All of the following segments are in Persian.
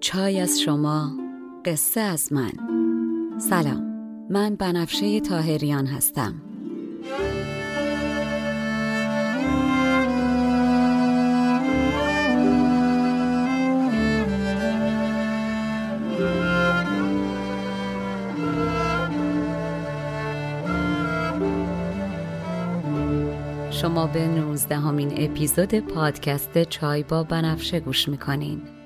چای از شما قصه از من. سلام من بنفشه تاهریان هستم. شما به نوزدهمین اپیزود پادکست چای با بنفشه گوش می‌کنین.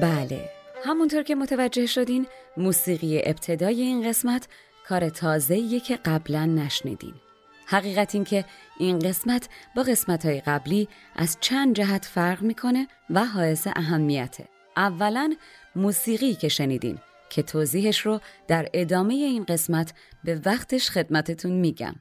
بله. همونطور که متوجه شدین موسیقی ابتدای این قسمت کار تازه‌ایه که قبلا نشنیدین. حقیقت این که این قسمت با قسمت های قبلی از چند جهت فرق می‌کنه و حائز اهمیته. اولا موسیقی که شنیدین که توضیحش رو در ادامه این قسمت به وقتش خدمتتون میگم.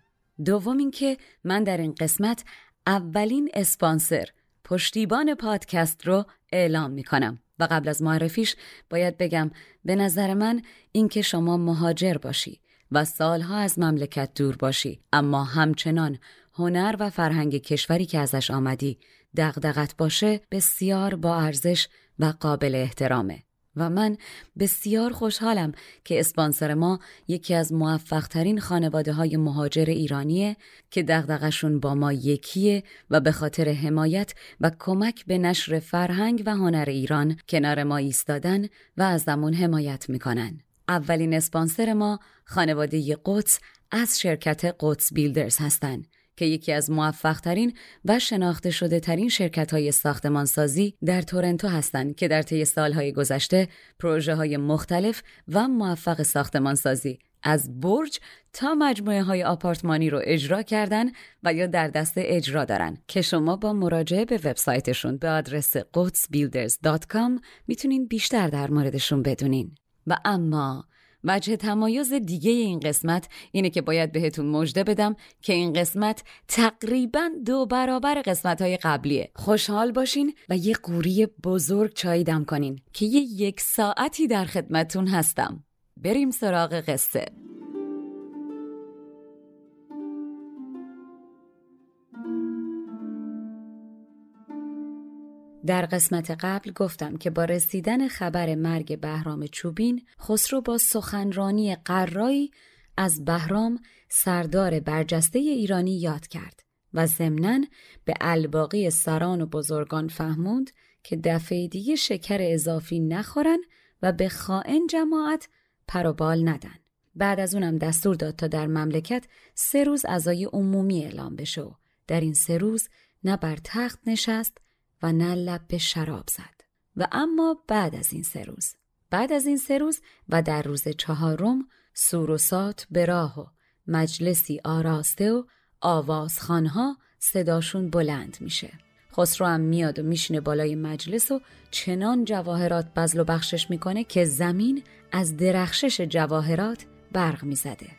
دوم اینکه من در این قسمت اولین اسپانسر پشتیبان پادکست رو اعلام می‌کنم. و قبل از معرفیش باید بگم به نظر من اینکه شما مهاجر باشی و سالها از مملکت دور باشی اما همچنان هنر و فرهنگ کشوری که ازش آمدی دغدغت باشه بسیار با ارزش و قابل احترامه. و من بسیار خوشحالم که اسپانسر ما یکی از موفقترین خانواده های مهاجر ایرانیه که دغدغشون با ما یکیه و به خاطر حمایت و کمک به نشر فرهنگ و هنر ایران کنار ما ایستادن و از زمون حمایت می‌کنن. اولین اسپانسر ما خانواده قدس از شرکت قدس بیلدرز هستند که یکی از موفقترین و شناخته شده ترین شرکت های ساختمانسازی در تورنتو هستند که در طی سالهای گذشته پروژه های مختلف و موفق ساختمانسازی از برج تا مجموعه های آپارتمانی رو اجرا کردن و یا در دست اجرا دارن. که شما با مراجعه به وبسایتشون به آدرس quotesbuilders.com می‌تونین بیشتر در موردشون بدونین. و اما وجه تمایز دیگه این قسمت اینه که باید بهتون مژده بدم که این قسمت تقریبا دو برابر قسمت های قبلیه. خوشحال باشین و یه قوری بزرگ چای دم کنین که یه یک ساعتی در خدمتون هستم. بریم سراغ قصه. در قسمت قبل گفتم که با رسیدن خبر مرگ بهرام چوبین خسرو با سخنرانی قرایی از بهرام سردار برجسته ایرانی یاد کرد و ضمناً به الباقی سران و بزرگان فهموند که دفعه دیگه شکر اضافی نخورن و به خائن جماعت پروبال ندن. بعد از اونم دستور داد تا در مملکت سه روز ازای عمومی اعلام بشه و در این سه روز نه بر تخت نشست و نه لب به شراب زد. و اما بعد از این سه روز بعد از این سه روز و در روز چهارم سور و سات به راه و مجلسی آراسته و آوازخانها صداشون بلند میشه. خسرو هم میاد و میشینه بالای مجلس و چنان جواهرات بزل و بخشش می‌کنه که زمین از درخشش جواهرات برق می‌زده.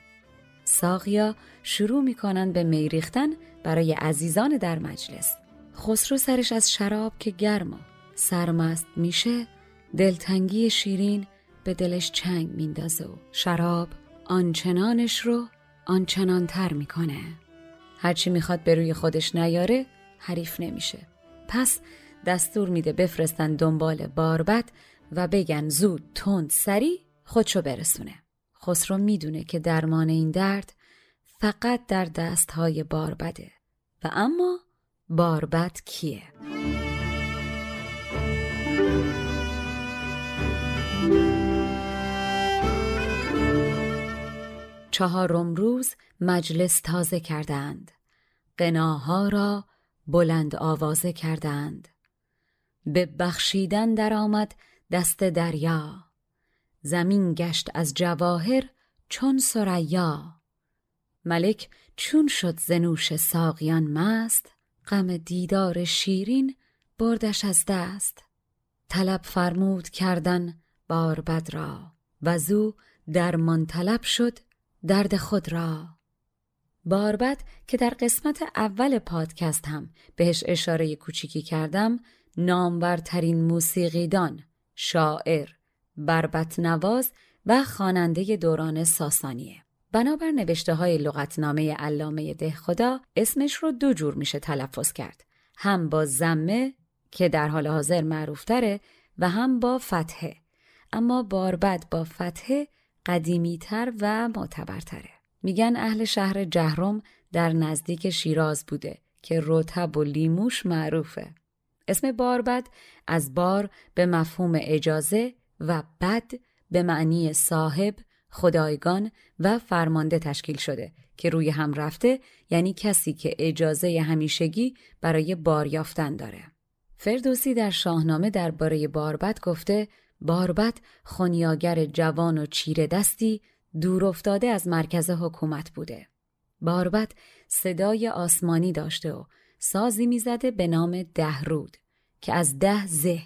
ساقیا شروع می‌کنن به میریختن برای عزیزان در مجلس. خسرو سرش از شراب که گرما سرمست میشه دلتنگی شیرین به دلش چنگ میندازه و شراب آنچنانش رو آنچنان تر می‌کنه. هرچی می‌خواد به روی خودش نیاره حریف نمیشه. پس دستور میده بفرستن دنبال باربد و بگن زود تند سری خودشو برسونه. خسرو می‌دونه که درمان این درد فقط در دستهای باربده و اما باربد کیه؟ چهارم روز مجلس تازه کردند. قناها را بلند آوازه کردند. به بخشیدن درآمد دست دریا. زمین گشت از جواهر چون سریا. ملک چون شد زنوش ساقیان مست غم دیدار شیرین بردش از دست. طلب فرمود کردن باربد را و زو درمان طلب شد درد خود را. باربد که در قسمت اول پادکست هم بهش اشاره کوچیکی کردم نامورترین موسیقیدان شاعر بربت نواز و خواننده دوران ساسانیه. بنابر نوشته های لغتنامه علامه ده خدا اسمش رو دو جور میشه تلفظ کرد. هم با زمه که در حال حاضر معروفتره و هم با فتحه. اما باربد با فتحه قدیمیتر و معتبرتره میگن اهل شهر جهرم در نزدیک شیراز بوده که رتب و لیموش معروفه. اسم باربد از بار به مفهوم اجازه و بد به معنی صاحب خدایگان و فرمانده تشکیل شده که روی هم رفته یعنی کسی که اجازه همیشگی برای بار یافتن داره. فردوسی در شاهنامه درباره باربد گفته باربد خونیاگر جوان و چیره دستی دور افتاده از مرکز حکومت بوده. باربد صدای آسمانی داشته و سازی می‌زده به نام دهرود که از ده زه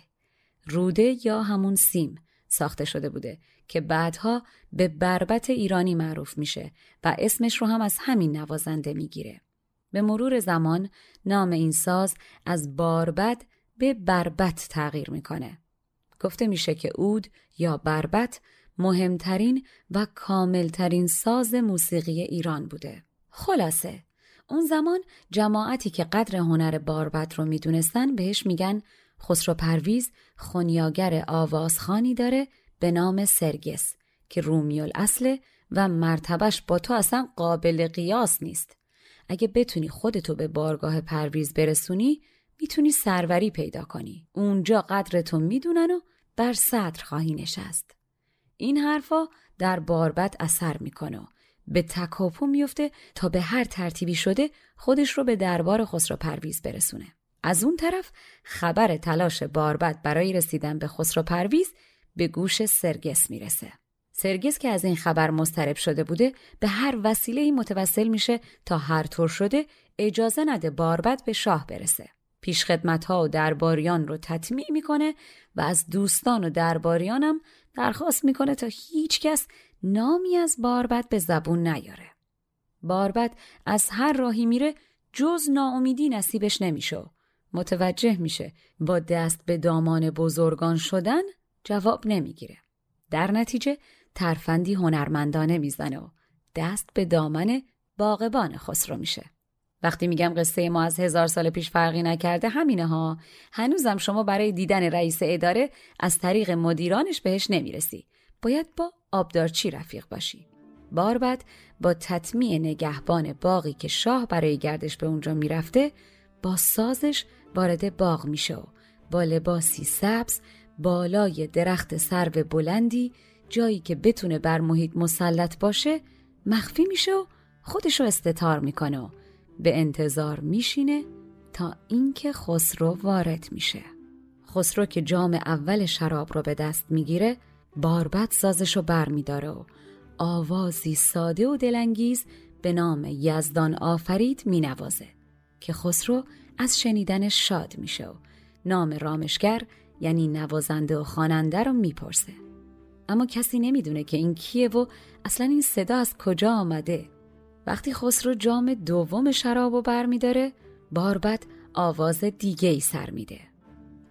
روده یا همون سیم ساخته شده بوده که بعدها به بربت ایرانی معروف میشه و اسمش رو هم از همین نوازنده می‌گیره. به مرور زمان نام این ساز از باربد به بربت تغییر می‌کنه. گفته میشه که اود یا بربت مهمترین و کاملترین ساز موسیقی ایران بوده. خلاصه اون زمان جماعتی که قدر هنر باربت رو می‌دونستن بهش میگن خسرو پرویز خونیاگر آوازخانی داره به نام سرگس که رومیال اصله و مرتبش با تو اصلا قابل قیاس نیست. اگه بتونی خودتو به بارگاه پرویز برسونی می‌تونی سروری پیدا کنی. اونجا قدرتو می‌دونن و بر صدر خواهی نشست. این حرفا در باربت اثر می‌کنه به تکاپو میفته تا به هر ترتیبی شده خودش رو به دربار خسرو پرویز برسونه. از اون طرف خبر تلاش باربد برای رسیدن به خسرو پرویز به گوش سرگس می‌رسه. سرگس که از این خبر مسترب شده بوده به هر وسیله متوسل میشه تا هر طور شده اجازه نده باربد به شاه برسه. پیشخدمت ها و درباریان رو تطمیع می‌کنه و از دوستان و درباریانم درخواست می‌کنه تا هیچ کس نامی از باربد به زبون نیاره. باربد از هر راهی میره جز ناامیدی نصیبش نمیشه. متوجه میشه با دست به دامان بزرگان شدن جواب نمی‌گیره. در نتیجه ترفندی هنرمندانه می‌زنه و دست به دامن باغبان خسرو میشه. وقتی میگم قصه ما از هزار سال پیش فرقی نکرده همینه ها هنوزم شما برای دیدن رئیس اداره از طریق مدیرانش بهش نمی‌رسی باید با آبدارچی رفیق باشی بار بعد با تطمیع نگهبان باقی که شاه برای گردش به اونجا می‌رفته با سازش وارد باغ میشه و با لباسی سبز بالای درخت سرو بلندی جایی که بتونه بر محیط مسلط باشه مخفی میشه و خودشو استتار می‌کنه و به انتظار میشینه تا اینکه خسرو وارد میشه. خسرو که جام اول شراب رو به دست می‌گیره باربد سازشو بر میداره و آوازی ساده و دلانگیز به نام یزدان آفرید مینوازه که خسرو از شنیدنش شاد میشه و نام رامشگر یعنی نوازنده و خواننده رو می‌پرسه. اما کسی نمی‌دونه که این کیه و اصلا این صدا از کجا آمده. وقتی خسرو جام دوم شراب و برمیداره باربد آواز دیگه ای سر میده.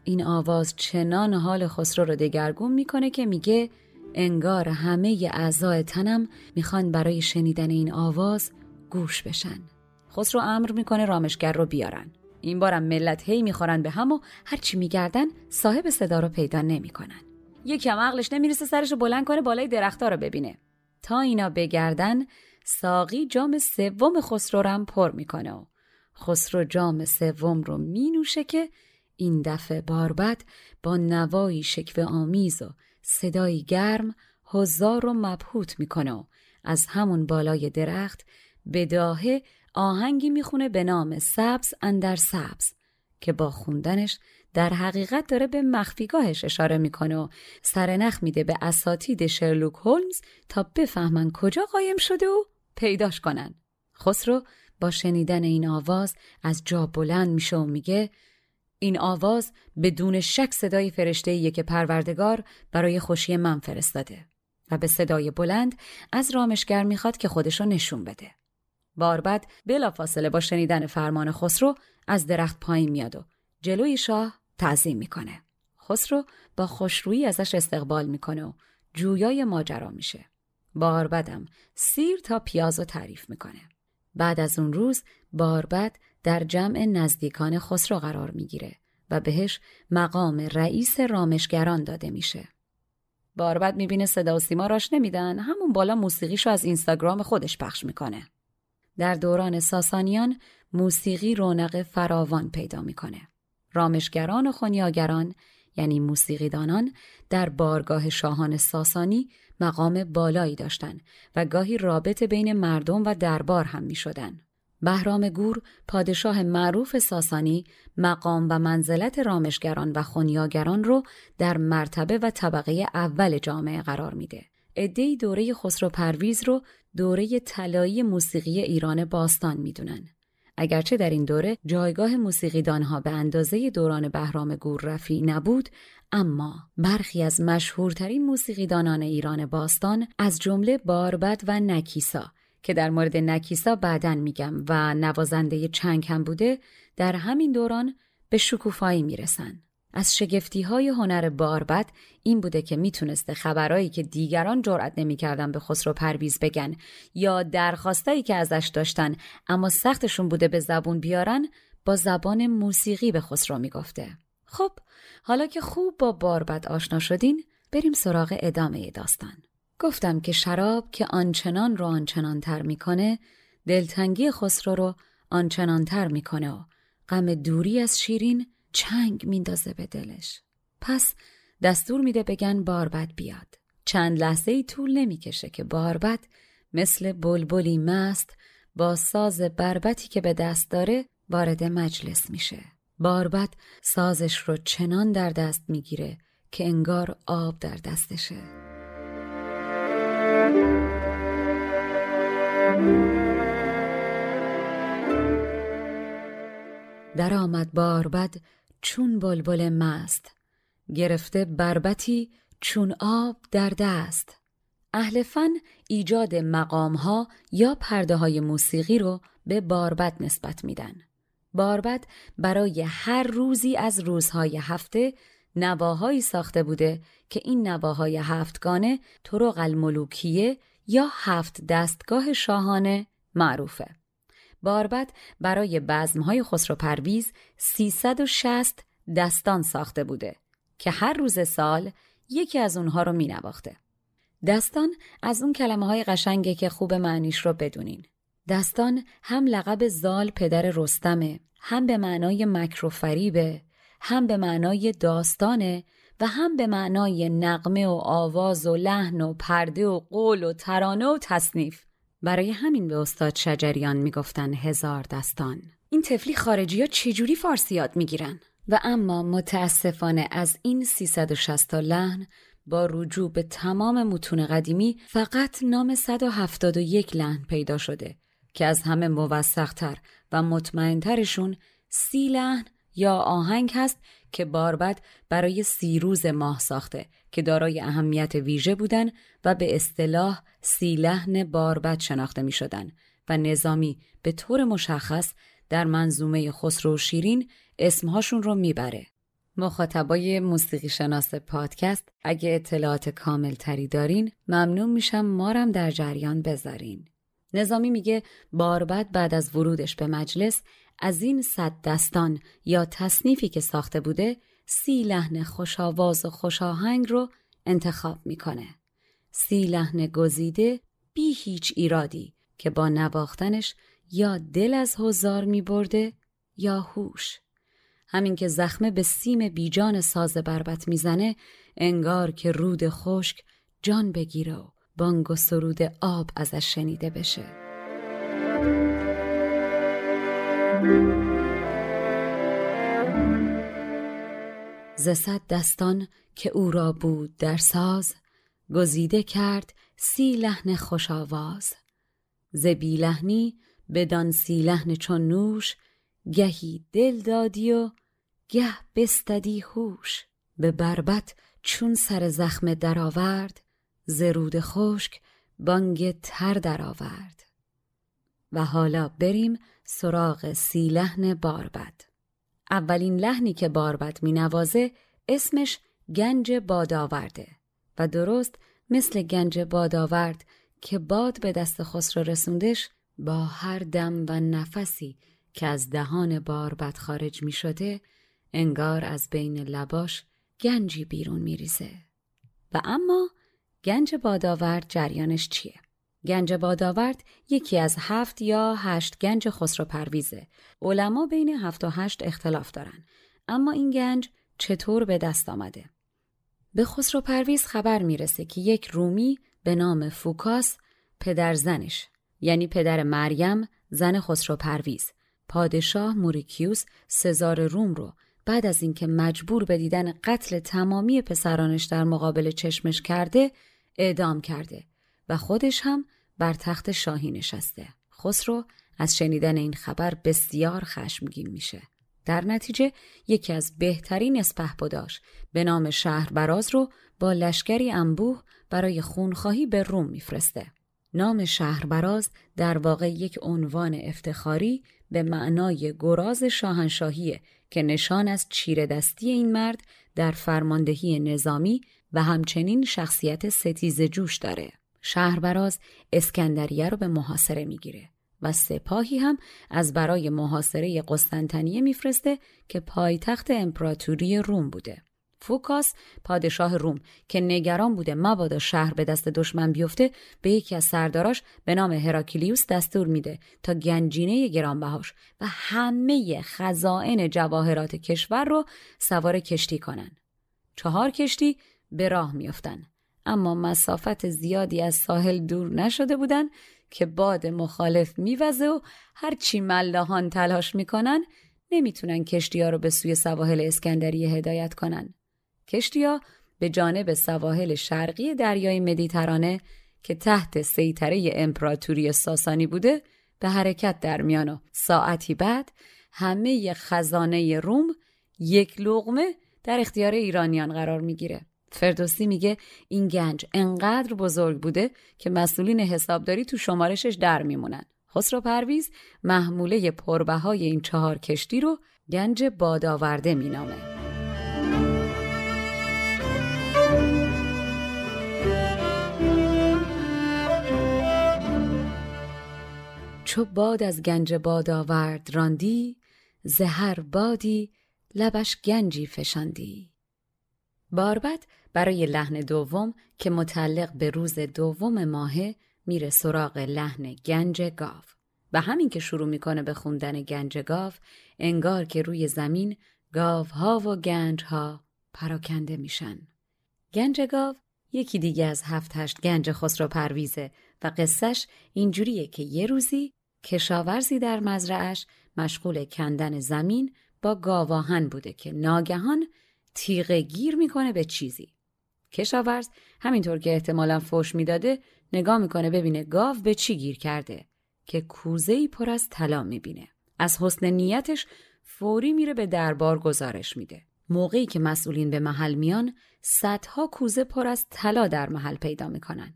این آواز چنان حال خسرو رو دگرگون می‌کنه که میگه انگار همه اعضای تنم می‌خوان برای شنیدن این آواز گوش بشن. خسرو امر می‌کنه رامشگر رو بیارن. این بارم ملت هی می‌خورن به هم و هرچی میگردن صاحب صدا رو پیدا نمی‌کنن. یکی هم عقلش نمی‌رسه سرش رو بلند کنه بالای درختها رو ببینه. تا اینا بگردن ساقی جام سوم خسرو رم پر می‌کنه و خسرو جام سوم رو می نوشه که این دفعه باربد با نوایی شکوه آمیز و صدایی گرم هزار رو مبهوت می‌کنه و از همون بالای درخت به داهه آهنگی می‌خونه به نام سبز اندر سبز که با خوندنش در حقیقت داره به مخفیگاهش اشاره می‌کنه و سرنخ میده به اساتید شرلوک هولمز تا بفهمن کجا قایم شده و پیداش کنن. خسرو با شنیدن این آواز از جا بلند میشه و میگه این آواز بدون شک صدای فرشته که پروردگار برای خوشی من فرستاده و به صدای بلند از رامشگر می‌خواد که خودشو نشون بده. باربد بلافاصله با شنیدن فرمان خسرو از درخت پایین میاد و جلوی شاه تعظیم می‌کنه. خسرو با خوشرویی ازش استقبال می‌کنه و جویای ماجرا میشه. باربدم سیر تا پیاز رو تعریف می‌کنه. بعد از اون روز باربد در جمع نزدیکان خسرو قرار می‌گیره و بهش مقام رئیس رامشگران داده میشه. باربد می‌بینه صدا و سیما راش نمیدن همون بالا موسیقیشو از اینستاگرام خودش پخش می‌کنه. در دوران ساسانیان موسیقی رونق فراوان پیدا می‌کنه. رامشگران و خونیاگران یعنی موسیقیدانان در بارگاه شاهان ساسانی مقام بالایی داشتند و گاهی رابط بین مردم و دربار هم می شدن. بهرام گور پادشاه معروف ساسانی مقام و منزلت رامشگران و خونیاگران رو در مرتبه و طبقه اول جامعه قرار میده. ادهی دوره خسرو پرویز رو دوره طلایی موسیقی ایران باستان می‌دونن. اگرچه در این دوره جایگاه موسیقیدانها به اندازه دوران بهرام گور رفی نبود اما برخی از مشهورترین موسیقیدانان ایران باستان از جمله باربد و نکیسا که در مورد نکیسا بعدا میگم و نوازنده چنگ هم بوده در همین دوران به شکوفایی می‌رسن. از شگفتی های هنر باربد این بوده که می‌تونسته خبرایی که دیگران جرأت نمی‌کردن به خسرو پرویز بگن یا درخواستایی که ازش داشتن اما سختشون بوده به زبون بیارن با زبان موسیقی به خسرو می‌گفته. خب حالا که خوب با باربد آشنا شدین بریم سراغ ادامه داستان. گفتم که شراب که آنچنان رو آنچنان تر می‌کنه دلتنگی خسرو رو آنچنان تر می‌کنه و غم دوری از شیرین چنگ میندازه به دلش. پس دستور میده بگن باربد بیاد. چند لحظه ای طول نمی‌کشه که باربد مثل بلبلی مست با ساز بربتی که به دست داره وارد مجلس میشه. باربد سازش رو چنان در دست می‌گیره که انگار آب در دستشه. در آمد باربد چون بلبل مست گرفته بربتی چون آب در دست اهل فن ایجاد مقام ها یا پرده های موسیقی رو به باربد نسبت میدن باربد برای هر روزی از روزهای هفته نواهایی ساخته بوده که این نواهای هفتگانه طرق الملوکیه یا هفت دستگاه شاهانه معروفه. باربد برای بزمهای خسرو پرویز 360 دستان ساخته بوده که هر روز سال یکی از اونها رو می نواخته. دستان از اون کلمه های قشنگه که خوب معنیش رو بدونین. دستان هم لقب زال پدر رستمه هم به معنای مکر و فریبه هم به معنای داستانه و هم به معنای نقمه و آواز و لحن و پرده و قول و ترانه و تصنیف برای همین به استاد شجریان می‌گفتن هزار دستان این تفلی خارجی ها چجوری فارسی یاد می‌گیرن؟ و اما متاسفانه از این 360 لحن با رجوع به تمام متون قدیمی فقط نام 171 لحن پیدا شده که از همه موثقتر و مطمئنترشون سی لحن یا آهنگ هست که باربد برای سی روز ماه ساخته که دارای اهمیت ویژه بودن و به اصطلاح سی لحن باربد شناخته می شدن و نظامی به طور مشخص در منظومه خسرو و شیرین اسمهاشون رو می‌بره. مخاطبای موسیقی شناس پادکست اگه اطلاعات کامل تری دارین ممنون میشم مارم در جریان بذارین. نظامی میگه باربد بعد از ورودش به مجلس از این صد دستان یا تصنیفی که ساخته بوده سی لحن خوشاواز و خوشاهنگ رو انتخاب می‌کنه. سی لحن گزیده بی هیچ ایرادی که با نواختنش یا دل از هزار می برده یا هوش. همین که زخمه به سیم بیجان ساز بربت می‌زنه انگار که رود خشک جان بگیره و بانگ و سرود آب ازش شنیده بشه ز دستان که او را بود در ساز گزیده کرد سی لحن خوش آواز. ز لحنی بدان سی لحن چون نوش گهی دل دادی و گه بستدی هوش. به بربت چون سر زخم درآورد زرود خشک بانگ تر درآورد. و حالا بریم سراغ سی لحن باربد. اولین لحنی که باربد می نوازه اسمش گنج بادآورده و درست مثل گنج بادآورد که باد به دست خسرو رسوندش با هر دم و نفسی که از دهان باربد خارج می شده انگار از بین لباش گنجی بیرون میریزه و اما گنج بادآورد جریانش چیه؟ گنج بادآورد یکی از هفت یا هشت گنج خسرو پرویزه. علما بین هفت و هشت اختلاف دارن. اما این گنج چطور به دست آمده؟ به خسرو پرویز خبر می‌رسه که یک رومی به نام فوکاس پدر زنش یعنی پدر مریم زن خسرو پرویز پادشاه موریکیوس سزار روم رو بعد از اینکه مجبور به دیدن قتل تمامی پسرانش در مقابل چشمش کرده اعدام کرده و خودش هم بر تخت شاهی نشسته. خسرو از شنیدن این خبر بسیار خشمگین میشه. در نتیجه یکی از بهترین اسپهبداش به نام شهر براز رو با لشکری انبوه برای خونخواهی به روم میفرسته. نام شهر براز در واقع یک عنوان افتخاری به معنای گراز شاهنشاهیه که نشان از چیره دستی این مرد در فرماندهی نظامی و همچنین شخصیت ستیز جوش داره. شهربراز اسکندریه رو به محاصره می‌گیره و سپاهی هم از برای محاصره قسطنطنیه میفرسته که پایتخت امپراتوری روم بوده. فوکاس پادشاه روم که نگران بوده مبادا شهر به دست دشمن بیفته به یکی از سرداراش به نام هراکلیوس دستور میده تا گنجینه گرانبهاش و همه خزائن جواهرات کشور رو سوار کشتی کنن. چهار کشتی به راه میافتن اما مسافت زیادی از ساحل دور نشده بودن که باد مخالف میوزه و هرچی ملاحان تلاش می‌کنن نمی‌تونن کشتی ها رو به سوی سواحل اسکندریه هدایت کنن. کشتیا به جانب سواحل شرقی دریای مدیترانه که تحت سیطره امپراتوری ساسانی بوده به حرکت در میان و ساعتی بعد همه خزانه روم یک لغمه در اختیار ایرانیان قرار می‌گیره. فردوسی میگه این گنج انقدر بزرگ بوده که مسئولین حسابداری تو شمارشش در میمونن. خسرو پرویز محموله پربهای این چهار کشتی رو گنج بادآورده مینامه. چو باد از گنج باد آورد راندی زهر بادی لبش گنجی فشاندی باربد برای لحن دوم که متعلق به روز دوم ماهه میره سراغ لحن گنج گاو. و همین که شروع می‌کنه به خوندن گنج گاو انگار که روی زمین گاوها و گنجها پراکنده میشن. گنج گاو یکی دیگه از هفت هشت گنج خسرو پرویزه و قصهش اینجوریه که یه روزی کشاورزی در مزرعش مشغول کندن زمین با گاواهن بوده که ناگهان تیغه گیر می‌کنه به چیزی. کشاورز همینطور که احتمالا فوش می‌داده نگاه می‌کنه ببینه گاو به چی گیر کرده که کوزه پر از طلا می‌بینه. از حسن نیتش فوری میره به دربار گزارش میده. موقعی که مسئولین به محل میان صدها کوزه پر از طلا در محل پیدا می‌کنن.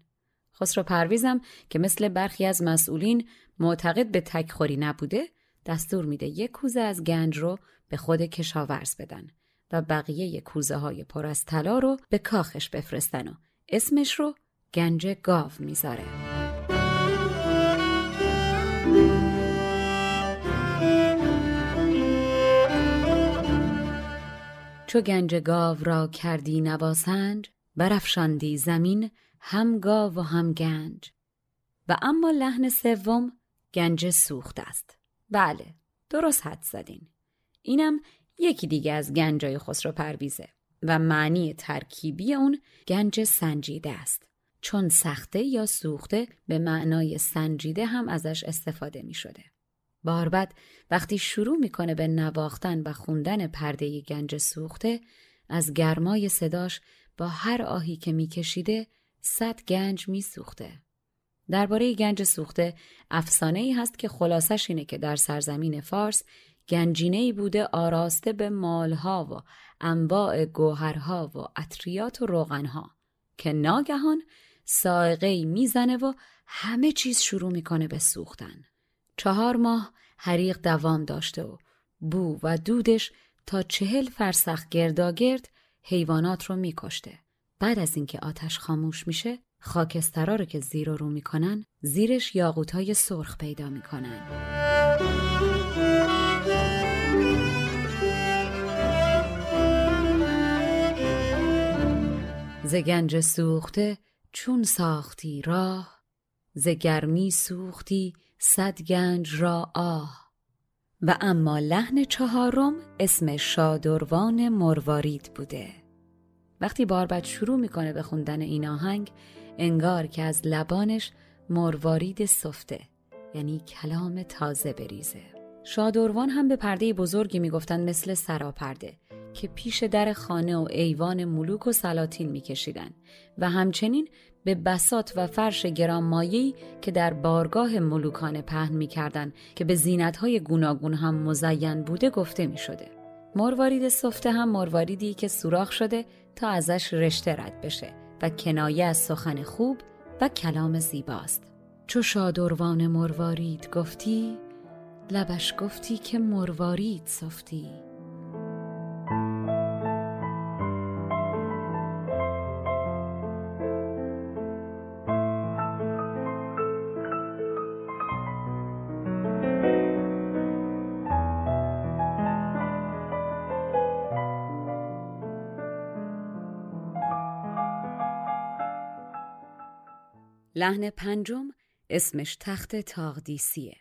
خسرو پرویزم که مثل برخی از مسئولین معتقد به تکخوری نبوده دستور میده یک کوزه از گنج رو به خود کشاورز بدن و بقیه کوزه های پر از طلا رو به کاخش بفرستن و اسمش رو گنج گاو می‌ذاره. چو گنج گاو را کردی نواسنج برافشاندی زمین هم گاو و هم گنج و اما لحن سوم گنج سوخت است. بله، درست حد زدین. اینم یکی دیگه از گنجای خسرو پرویزه و معنی ترکیبی اون گنج سنجیده است. چون سخته یا سوخته به معنای سنجیده هم ازش استفاده می شده. باربد وقتی شروع می‌کنه به نواختن و خوندن پرده گنج سوخته از گرمای صداش با هر آهی که میکشیده صد گنج میسوخته. درباره گنج سوخته افسانه ای هست که خلاصش اینه که در سرزمین فارس گنجینه بوده آراسته به مالها و انواع گوهرها و اطریات و روغنها که ناگهان سائقه می‌زنه و همه چیز شروع می‌کنه به سوختن. چهار ماه حریق دوام داشته و بو و دودش تا چهل فرسخ گرداگرد حیوانات رو میکشته. بعد از اینکه آتش خاموش میشه خاکسترا رو که زیر و رو می‌کنن زیرش یاقوتای سرخ پیدا می‌کنن. ز گنج سوخته چون ساختی راه ز گرمی سوختی صد گنج را آه. و اما لحن چهارم اسم شادروان مروارید بوده. وقتی باربد شروع می‌کنه به خوندن این آهنگ انگار که از لبانش مروارید سفته یعنی کلام تازه بریزه. شادروان هم به پرده بزرگی می‌گفتن مثل سراپرده. که پیش در خانه و ایوان ملوک و سلاطین میکشیدن و همچنین به بسات و فرش گرانمایه‌ای که در بارگاه ملوکانه پهن می‌کردند که به زینتهای گوناگون هم مزین بوده گفته می‌شده. مروارید صفته هم مرواریدی که سوراخ شده تا ازش رشته رد بشه و کنایه از سخن خوب و کلام زیباست. چو شادروان مروارید گفتی لبش گفتی که مروارید صفتی لحن پنجم اسمش تخت تاغدیسیه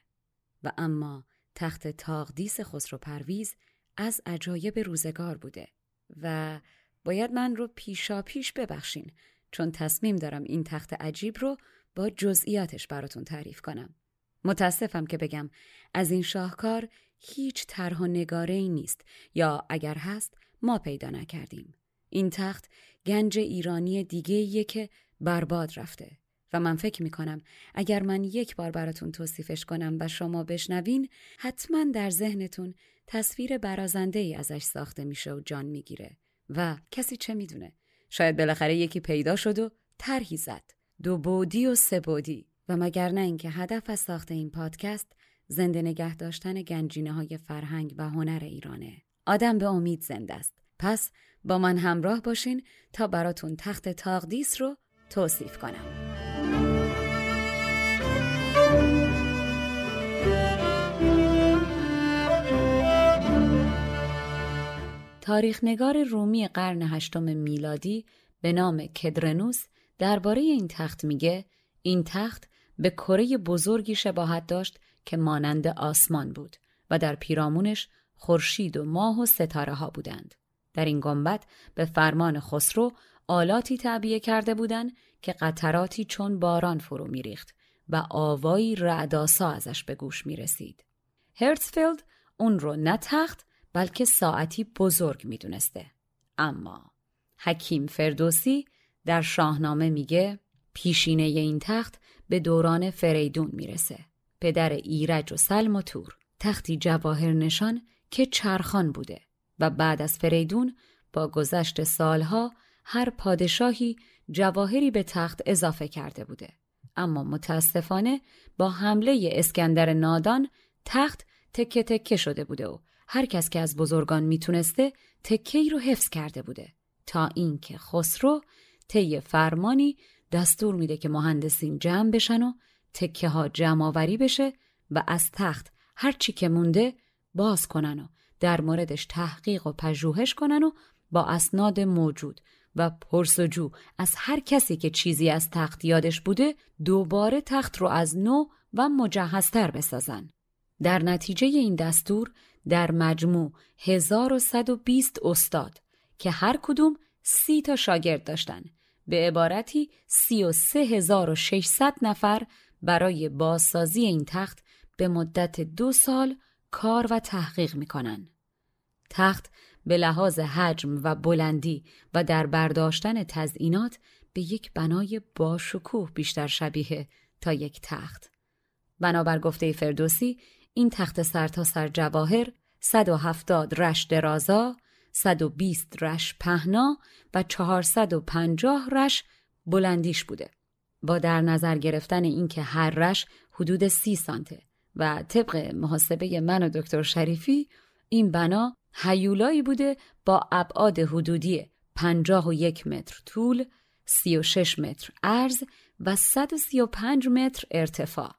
و اما تخت تاغدیس خسرو پرویز از عجایب روزگار بوده و باید من رو پیشا پیش ببخشین چون تصمیم دارم این تخت عجیب رو با جزئیاتش براتون تعریف کنم. متاسفم که بگم از این شاهکار هیچ طرح و نگاره ای نیست یا اگر هست ما پیدا نکردیم. این تخت گنج ایرانی دیگه که برباد رفته و من فکر می کنم اگر من یک بار براتون توصیفش کنم و شما بشنوین حتما در ذهنتون تصویر برازنده ای ازش ساخته میشه و جان می‌گیره. و کسی چه می‌دونه؟ شاید بالاخره یکی پیدا شد و طرحی زد. دو بودی و سه بودی. و مگر نه اینکه هدف از ساخت این پادکست زنده نگه داشتن گنجینه های فرهنگ و هنر ایرانه. آدم به امید زنده است. پس با من همراه باشین تا براتون تخت تاقدیس رو توصیف کنم. تاریخنگار رومی قرن هشتم میلادی به نام کدرنوس درباره این تخت میگه این تخت به کره بزرگی شباهت داشت که مانند آسمان بود و در پیرامونش خورشید و ماه و ستاره ها بودند. در این گنبد به فرمان خسرو آلاتی تعبیه کرده بودند که قطراتی چون باران فرو میریخت و آوایی رعداسا ازش به گوش می رسید. هرتسفیلد اون رو نه تخت بلکه ساعتی بزرگ می دونسته. اما حکیم فردوسی در شاهنامه میگه پیشینه این تخت به دوران فریدون می‌رسه. پدر ایرج و سلم و تور. تختی جواهر نشان که چرخان بوده و بعد از فریدون با گذشت سالها هر پادشاهی جواهری به تخت اضافه کرده بوده. اما متاسفانه با حمله اسکندر نادان تخت تکه تکه شده بوده و هر کس که از بزرگان می‌تونسته تکه رو حفظ کرده بوده تا اینکه خسرو طی فرمانی دستور میده که مهندسین جمع بشن و تکه ها جمع آوری بشه و از تخت هر چی که مونده باز کنن و در موردش تحقیق و پژوهش کنن و با اسناد موجود و پرسجو از هر کسی که چیزی از تخت یادش بوده دوباره تخت رو از نو و مجهزتر بسازن. در نتیجه این دستور در مجموع 1120 استاد که هر کدوم سی تا شاگرد داشتن به عبارتی 33600 نفر برای بازسازی این تخت به مدت دو سال کار و تحقیق می‌کنن. تخت به لحاظ حجم و بلندی و در برداشتن تزئینات به یک بنای باشکوه بیشتر شبیه تا یک تخت. بنابر گفته فردوسی این تخت سرتاسر سر جواهر 170 رش درازا 120 رش پهنا و 450 رش بلندیش بوده. با در نظر گرفتن اینکه هر رش حدود سی سانته و طبق محاسبه من و دکتر شریفی این بنا هیولایی بوده با ابعاد حدودی 51 متر طول 36 متر عرض و 135 متر ارتفاع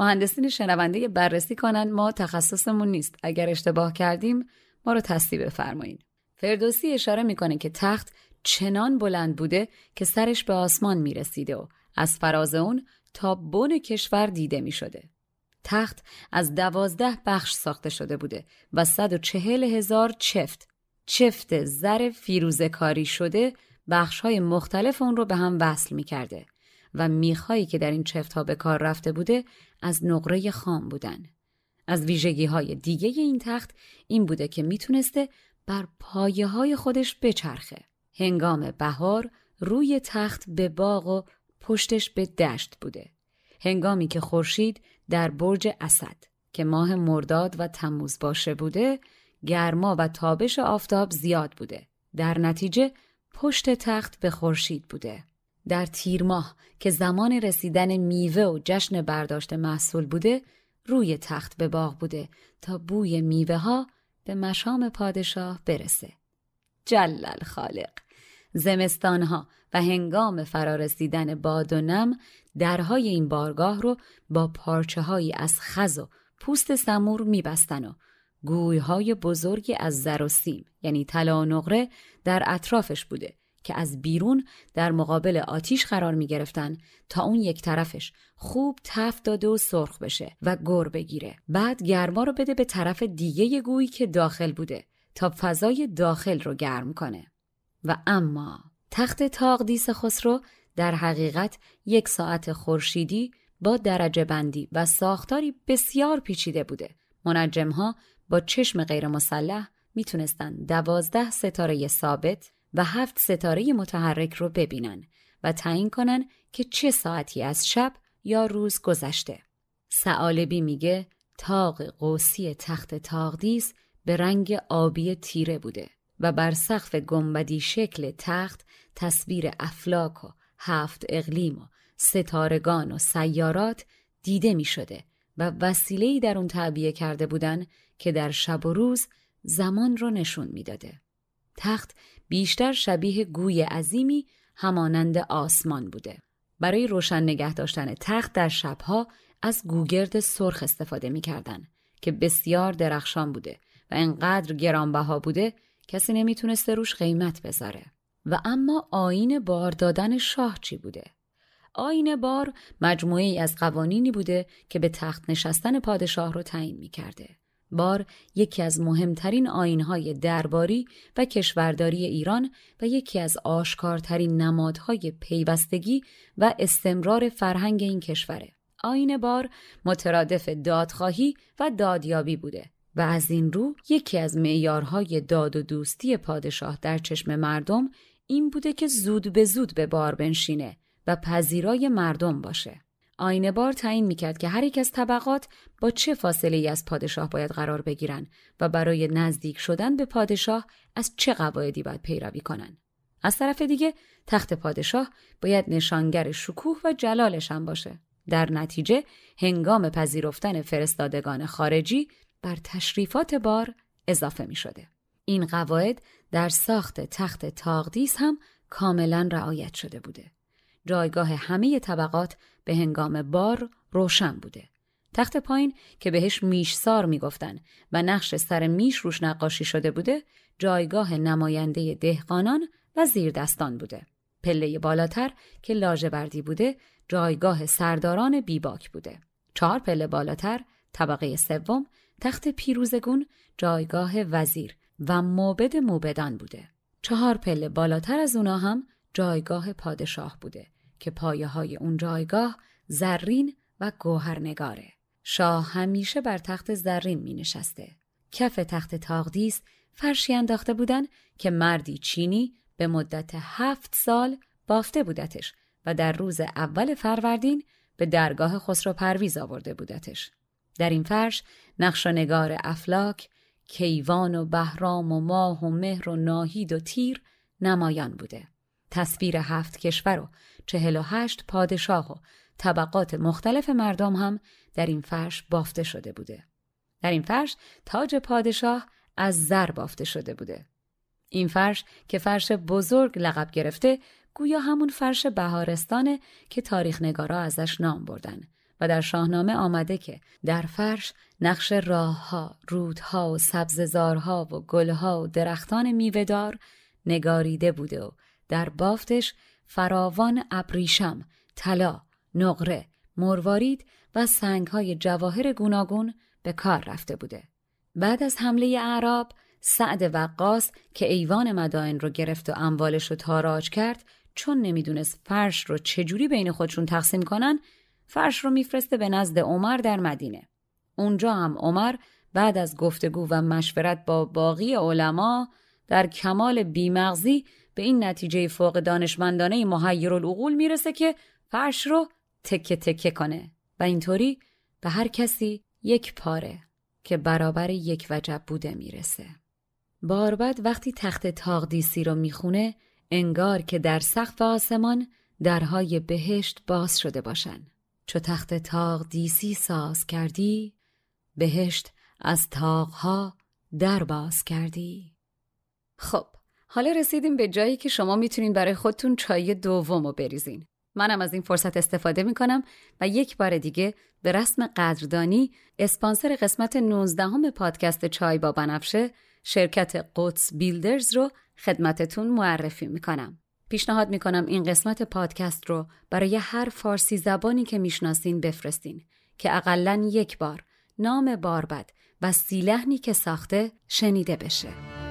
مهندسین شنونده بررسی کنن ما تخصصمون نیست. اگر اشتباه کردیم ما رو تصدیح بفرمایید فردوسی اشاره می‌کنه که تخت چنان بلند بوده که سرش به آسمان می‌رسیده و از فراز اون تا بن کشور دیده می شده. تخت از دوازده بخش ساخته شده بوده و 140 هزار چفت چفت زر فیروزه کاری شده بخش های مختلف اون رو به هم وصل می کرده و میخهایی که در این چفت ها به کار رفته بوده از نقره خام بودن. از ویژگی های دیگه این تخت این بوده که می‌تونسته بر پایه های خودش بچرخه. هنگام بهار روی تخت به باغ و پشتش به دشت بوده. هنگامی که خورشید در برج اسد که ماه مرداد و تموز باشه بوده گرما و تابش آفتاب زیاد بوده. در نتیجه پشت تخت به خورشید بوده. در تیر ماه که زمان رسیدن میوه و جشن برداشت محصول بوده روی تخت به باغ بوده تا بوی میوه ها به مشام پادشاه برسه. جلل خالق زمستانها و هنگام فرارسیدن باد و نم درهای این بارگاه رو با پارچه هایی از خز و پوست سمور میبستن و گویهای بزرگی از زر و سیم یعنی طلا و نقره در اطرافش بوده که از بیرون در مقابل آتیش قرار می گرفتن تا اون یک طرفش خوب تفت داده و سرخ بشه و گر بگیره بعد گرما رو بده به طرف دیگه گویی که داخل بوده تا فضای داخل رو گرم کنه و اما تخت تاقدیس خسرو در حقیقت یک ساعت خورشیدی با درجه بندی و ساختاری بسیار پیچیده بوده. منجمها با چشم غیر مسلح می‌تونستن دوازده ستاره ثابت و هفت ستاره متحرک رو ببینن و تعیین کنن که چه ساعتی از شب یا روز گذشته. سعالبی میگه تاق قوسی تخت تاقدیس به رنگ آبی تیره بوده. و بر سقف گنبدی شکل تخت تصویر افلاک و هفت اقلیم و ستارگان و سیارات دیده می شده و وسیله‌ای در اون تعبیه کرده بودن که در شب و روز زمان رو نشون می‌داده. تخت بیشتر شبیه گوی عظیمی همانند آسمان بوده. برای روشن نگه داشتن تخت در شبها از گوگرد سرخ استفاده می‌کردن که بسیار درخشان بوده و انقدر گرانبها بوده کسی نمی‌تونسته روش قیمت بذاره و اما آین بار دادن شاه چی بوده؟ آین بار مجموعه ای از قوانینی بوده که به تخت نشستن پادشاه رو تعیین می‌کرده. بار یکی از مهمترین آینهای درباری و کشورداری ایران و یکی از آشکارترین نمادهای پیوستگی و استمرار فرهنگ این کشوره. آین بار مترادف دادخواهی و دادیابی بوده و از این رو یکی از معیارهای داد و دوستی پادشاه در چشم مردم این بوده که زود به زود به بار بنشینه و پذیرای مردم باشه. آینه بار تعیین می‌کرد که هر یک از طبقات با چه فاصله ای از پادشاه باید قرار بگیرن و برای نزدیک شدن به پادشاه از چه قواعدی باید پیروی کنن. از طرف دیگه تخت پادشاه باید نشانگر شکوه و جلالش هم باشه. در نتیجه هنگام پذیرفتن فرستادگان خارجی بر تشریفات بار اضافه می شده. این قواعد در ساخت تخت تاقدیس هم کاملا رعایت شده بوده. جایگاه همه طبقات به هنگام بار روشن بوده. تخت پایین که بهش میشسار می‌گفتن و نقش سر میش روش نقاشی شده بوده جایگاه نماینده دهقانان و زیر دستان بوده. پله بالاتر که لاژوردی بوده جایگاه سرداران بیباک بوده. چهار پله بالاتر طبقه سوم تخت پیروزگون جایگاه وزیر و موبد موبدان بوده. چهار پله بالاتر از اونا هم جایگاه پادشاه بوده که پایه های اون جایگاه زرین و گوهرنگاره. شاه همیشه بر تخت زرین می نشسته. کف تخت تاقدیس فرشی انداخته بودن که مردی چینی به مدت هفت سال بافته بودتش و در روز اول فروردین به درگاه خسرو پرویز آورده بودتش. در این فرش نقش و نگار افلاک، کیوان و بهرام و ماه و مهر و ناهید و تیر نمایان بوده. تصویر هفت کشور و چهل و هشت پادشاه و طبقات مختلف مردم هم در این فرش بافته شده بوده. در این فرش تاج پادشاه از زر بافته شده بوده. این فرش که فرش بزرگ لقب گرفته گویا همون فرش بهارستانه که تاریخ نگارا ازش نام بردن و در شاهنامه آمده که در فرش نقش راهها، رودها و سبززارها و گلها و درختان میوهدار نگاریده بوده و در بافتش فراوان ابریشم، طلا، نقره، مروارید و سنگهای جواهر گوناگون به کار رفته بوده. بعد از حمله اعراب سعد وقاص که ایوان مدائن رو گرفت و اموالش رو تاراج کرد چون نمی‌دونست فرش رو چجوری بین خودشون تقسیم کنن فرش رو میفرسته به نزد عمر در مدینه. اونجا هم عمر بعد از گفتگو و مشورت با باقی علما در کمال بیمغزی به این نتیجه فوق دانشمندانه محیر العقول می‌رسه که فرش رو تکه تکه کنه و اینطوری به هر کسی یک پاره که برابر یک وجب بوده می‌رسه. باربد وقتی تخت تاقدیسی رو می‌خونه انگار که در سقف آسمان درهای بهشت باز شده باشن. چو تخت تاق دیسی ساز کردی بهشت از تاقها در باز کردی خب حالا رسیدیم به جایی که شما می‌تونین برای خودتون چای دوم رو بریزین منم از این فرصت استفاده می‌کنم و یک بار دیگه به رسم قدردانی اسپانسر قسمت 19 همه پادکست چای با بنفشه شرکت قدس بیلدرز رو خدمتتون معرفی می‌کنم. پیشنهاد می‌کنم این قسمت پادکست رو برای هر فارسی زبانی که می‌شناسین بفرستین که اقلا یک بار نام باربد و سیلحنی که ساخته شنیده بشه.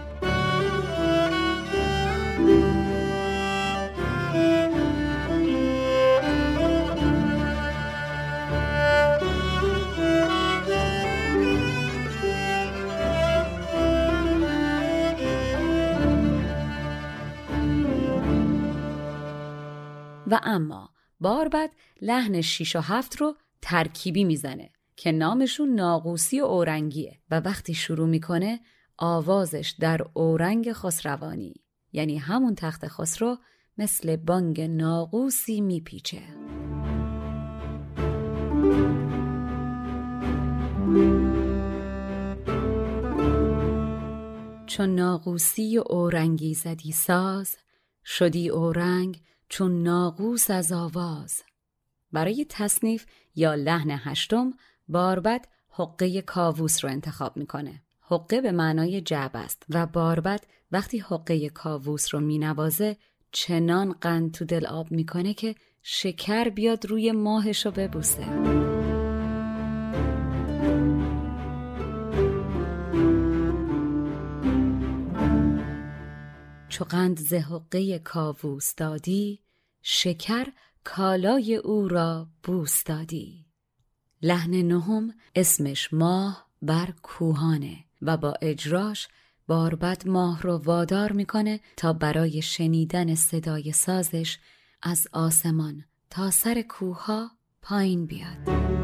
و اما باربد لحن 6 و 7 رو ترکیبی می‌زنه که نامشون ناقوسی و اورنگیه و وقتی شروع می‌کنه آوازش در اورنگ خسروانی یعنی همون تخت خسرو مثل بانگ ناقوسی میپیچه. چون ناقوسی و اورنگی زدی ساز شدی اورنگ چون ناقوس از آواز. برای تصنیف یا لحن هشتم باربد حقه کاووس رو انتخاب می‌کنه. حقه به معنای جعب است و باربد وقتی حقه کاووس رو مینوازه چنان قند تو دل آب می‌کنه که شکر بیاد روی ماهش رو ببوسه. چو قند ز حقه کاووس دادی شکر کالای او را بوس دادی. لحن نهم اسمش ماه بر کوهانه و با اجراش باربد ماه رو وادار می‌کنه تا برای شنیدن صدای سازش از آسمان تا سر کوها پایین بیاد.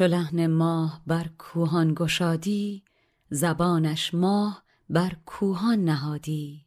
چو لحن ماه بر کوهان گشادی زبانش ماه بر کوهان نهادی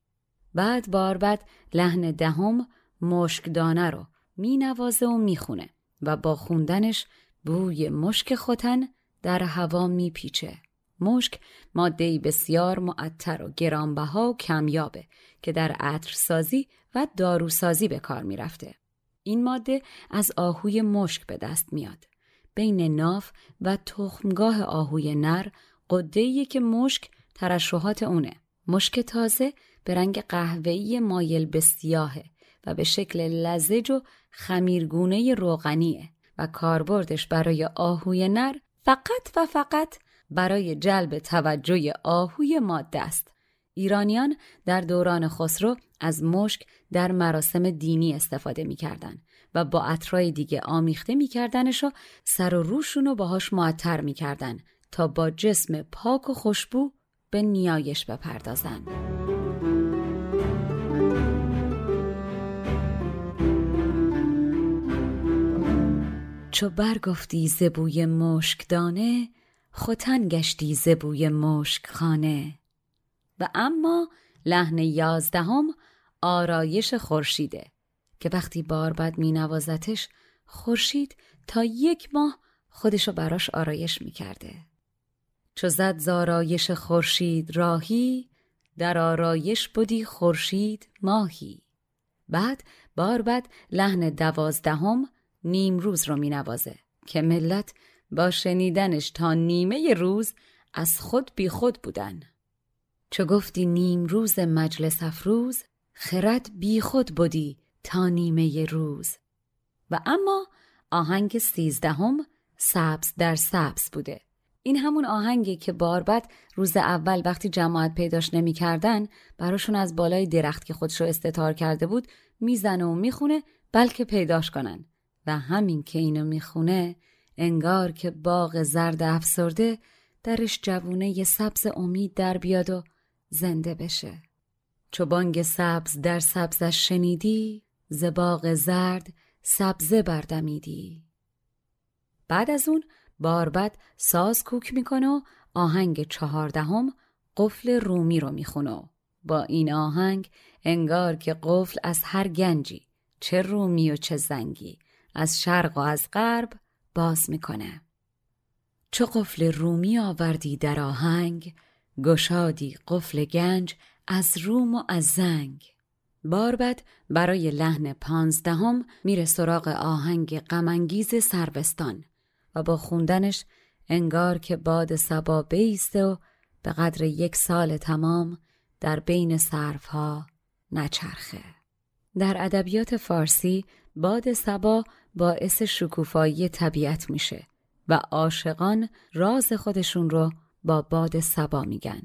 بعد باربد لحن دهم مشک دانه رو می نوازه و می‌خونه و با خوندنش بوی مشک خوتن در هوا میپیچه. مشک ماده بسیار معطر و گرانبها و کمیابه که در عطرسازی و داروسازی به کار می‌رفته. این ماده از آهوی مشک به دست میاد. بین ناف و تخمگاه آهوی نر قده‌ای که مشک ترشحات اونه. مشک تازه به رنگ قهوه‌ای مایل به سیاهه و به شکل لزج و خمیرگونه روغنیه و کاربردش برای آهوی نر فقط و فقط برای جلب توجه آهوی ماده است. ایرانیان در دوران خسرو از مشک در مراسم دینی استفاده می‌کردن و با عطرای دیگه آمیخته میکردنش و سر و روشون رو باهاش معطر می‌کردن تا با جسم پاک و خوشبو به نیایش بپردازن. چو برگفتی زبوی مشک دانه خوتن گشتی زبوی مشک خانه و اما لحن یازدهم آرایش خورشیده که وقتی باربد می نوازتش خورشید تا یک ماه خودشو براش آرایش می کرده. چو زد زارایش خورشید راهی در آرایش بودی خورشید ماهی بعد باربد لحن دوازدهم نیم روز رو می نوازه که ملت با شنیدنش تا نیمه روز از خود بی خود بودن. چو گفتی نیم روز مجلس افروز خرد بی خود بودی تا نیمه روز. و اما آهنگ سیزدهم سبز در سبز بوده. این همون آهنگی که باربد روز اول وقتی جماعت پیداش نمی‌کردن براشون از بالای درخت که خودشو استتار کرده بود می‌زنه و می‌خونه بلکه پیداش کنن. و همین که اینو می‌خونه انگار که باغ زرد افسرده درش جوونه سبز امید در بیاد و زنده بشه. چو بانگ سبز در سبزش شنیدی ز باغ زرد سبزه بردمیدی. بعد از اون باربد ساز کوک می‌کنه و آهنگ چهاردهم قفل رومی رو می‌خونه با این آهنگ انگار که قفل از هر گنجی چه رومی و چه زنگی از شرق و از غرب باز می‌کنه. چو قفل رومی آوردی در آهنگ گشادی قفل گنج از روم و از زنگ. باربد برای لحن پانزدهم میره سراغ آهنگ غمانگیز سروستان و با خوندنش انگار که باد سبا بیسته و به قدر یک سال تمام در بین صرفها نچرخه. در ادبیات فارسی باد سبا باعث شکوفایی طبیعت میشه و عاشقان راز خودشون رو با باد سبا میگن.